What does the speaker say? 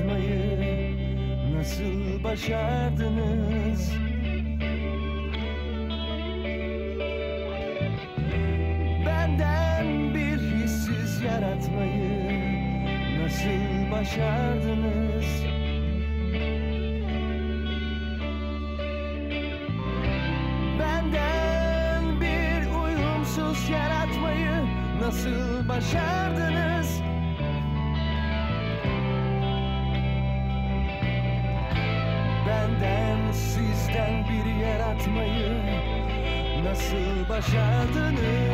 yaratmayı nasıl başardınız? Benden bir hissiz yaratmayı nasıl başardınız? Benden bir uyumsuz yaratmayı nasıl başardınız? Sizden bir yaratmayı nasıl başardınız?